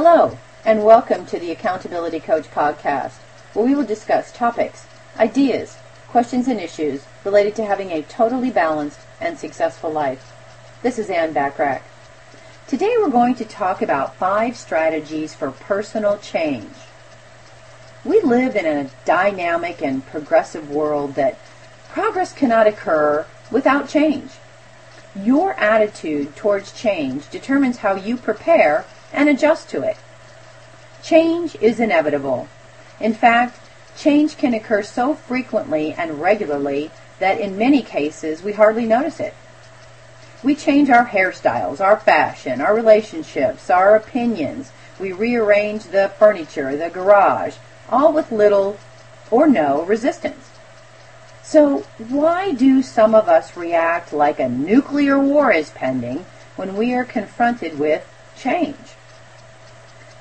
Hello, and welcome to the Accountability Coach podcast, where we will discuss topics, ideas, questions, and issues related to having a totally balanced and successful life. This is Ann Bachrach. Today we're going to talk about five strategies for personal change. We live in a dynamic and progressive world that progress cannot occur without change. Your attitude towards change determines how you prepare and adjust to it. Change is inevitable. In fact, change can occur so frequently and regularly that in many cases we hardly notice it. We change our hairstyles, our fashion, our relationships, our opinions. We rearrange the furniture, the garage, all with little or no resistance. So why do some of us react like a nuclear war is pending when we are confronted with change?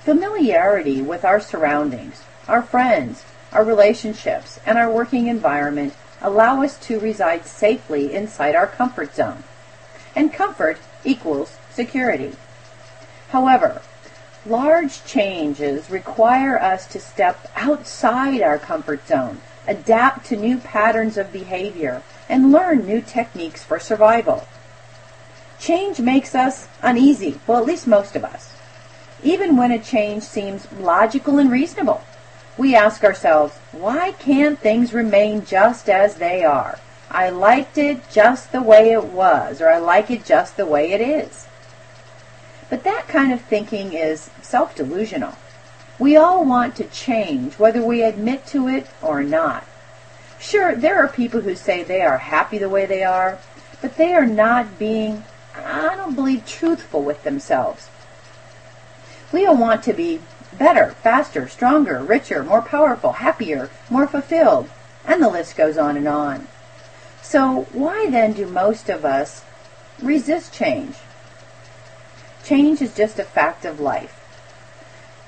Familiarity with our surroundings, our friends, our relationships, and our working environment allow us to reside safely inside our comfort zone. And comfort equals security. However, large changes require us to step outside our comfort zone, adapt to new patterns of behavior, and learn new techniques for survival. Change makes us uneasy, well, at least most of us even when a change seems logical and reasonable. We ask ourselves, why can't things remain just as they are? I liked it just the way it was, or I like it just the way it is. But that kind of thinking is self-delusional. We all want to change, whether we admit to it or not. Sure, there are people who say they are happy the way they are, but they are not being, I don't believe, truthful with themselves. We all want to be better, faster, stronger, richer, more powerful, happier, more fulfilled, and the list goes on and on. So why then do most of us resist change? Change is just a fact of life.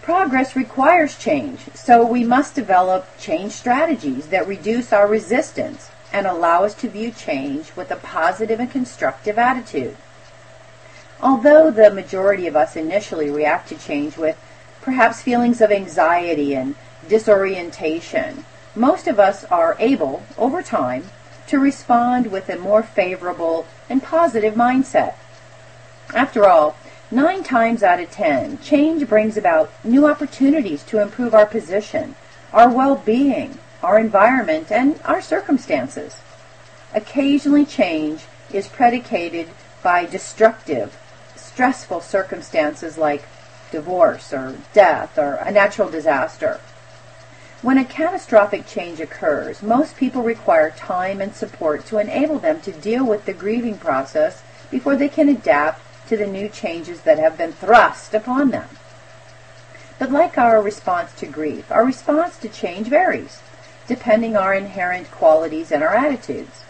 Progress requires change, so we must develop change strategies that reduce our resistance and allow us to view change with a positive and constructive attitude. Although the majority of us initially react to change with perhaps feelings of anxiety and disorientation, most of us are able, over time, to respond with a more favorable and positive mindset. After all, nine times out of ten, change brings about new opportunities to improve our position, our well-being, our environment, and our circumstances. Occasionally change is predicated by destructive stressful circumstances like divorce or death or a natural disaster. When a catastrophic change occurs, most people require time and support to enable them to deal with the grieving process before they can adapt to the new changes that have been thrust upon them. But like our response to grief, our response to change varies, depending on our inherent qualities and our attitudes.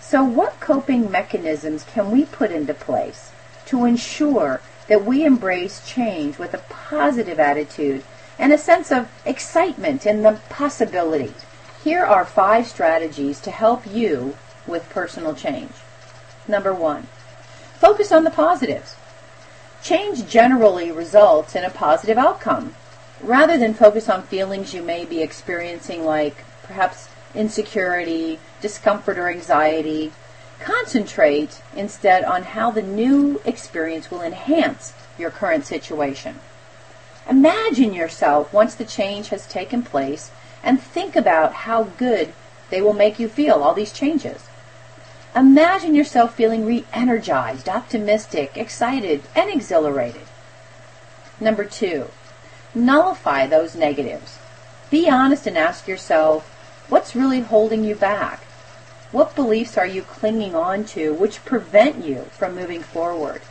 So what coping mechanisms can we put into place to ensure that we embrace change with a positive attitude and a sense of excitement in the possibilities. Here are five strategies to help you with personal change. Number one, focus on the positives. Change generally results in a positive outcome. Rather than focus on feelings you may be experiencing like perhaps insecurity, discomfort, or anxiety, Concentrate instead on how the new experience will enhance your current situation. Imagine yourself once the change has taken place and think about how good they will make you feel, all these changes. Imagine yourself feeling re-energized, optimistic, excited, and exhilarated. Number two, nullify those negatives. Be honest and ask yourself, what's really holding you back? What beliefs are you clinging on to which prevent you from moving forward?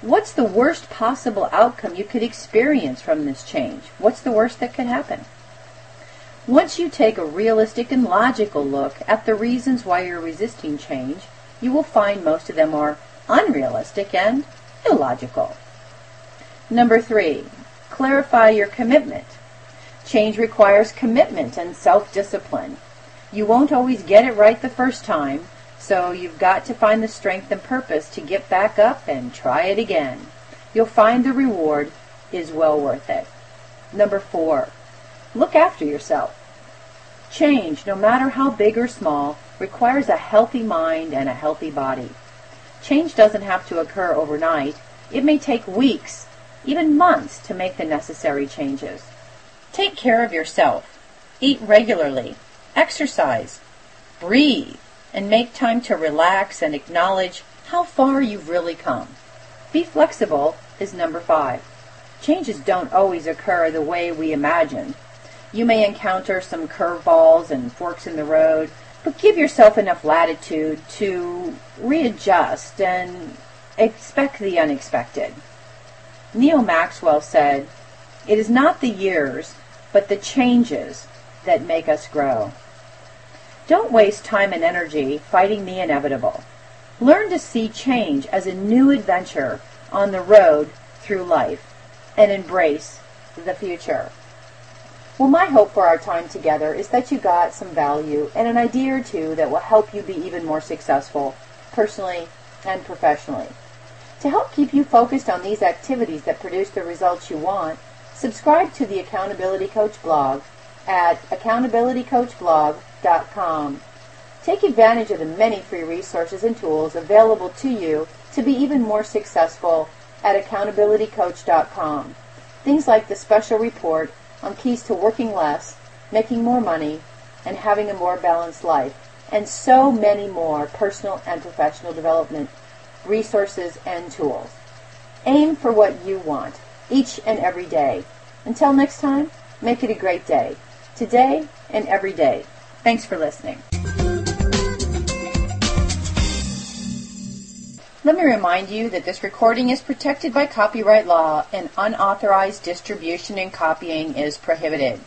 What's the worst possible outcome you could experience from this change? What's the worst that could happen? Once you take a realistic and logical look at the reasons why you're resisting change, you will find most of them are unrealistic and illogical. Number three, clarify your commitment. Change requires commitment and self-discipline. You won't always get it right the first time, so you've got to find the strength and purpose to get back up and try it again. You'll find the reward is well worth it. Number four, look after yourself. Change, no matter how big or small, requires a healthy mind and a healthy body. Change doesn't have to occur overnight. It may take weeks, even months, to make the necessary changes. Take care of yourself. Eat regularly. Exercise. Breathe. And make time to relax and acknowledge how far you've really come. Be flexible is number five. Changes don't always occur the way we imagine. You may encounter some curveballs and forks in the road, but give yourself enough latitude to readjust and expect the unexpected. Neal Maxwell said, It is not the years, but the changes that make us grow. Don't waste time and energy fighting the inevitable. Learn to see change as a new adventure on the road through life and embrace the future. Well, my hope for our time together is that you got some value and an idea or two that will help you be even more successful, personally and professionally. To help keep you focused on these activities that produce the results you want, subscribe to the Accountability Coach blog at accountabilitycoachblog.com. Take advantage of the many free resources and tools available to you to be even more successful at accountabilitycoach.com. Things like the special report on keys to working less, making more money, and having a more balanced life, and so many more personal and professional development resources and tools. Aim for what you want each and every day. Until next time, make it a great day. Today and every day. Thanks for listening. Let me remind you that this recording is protected by copyright law and unauthorized distribution and copying is prohibited.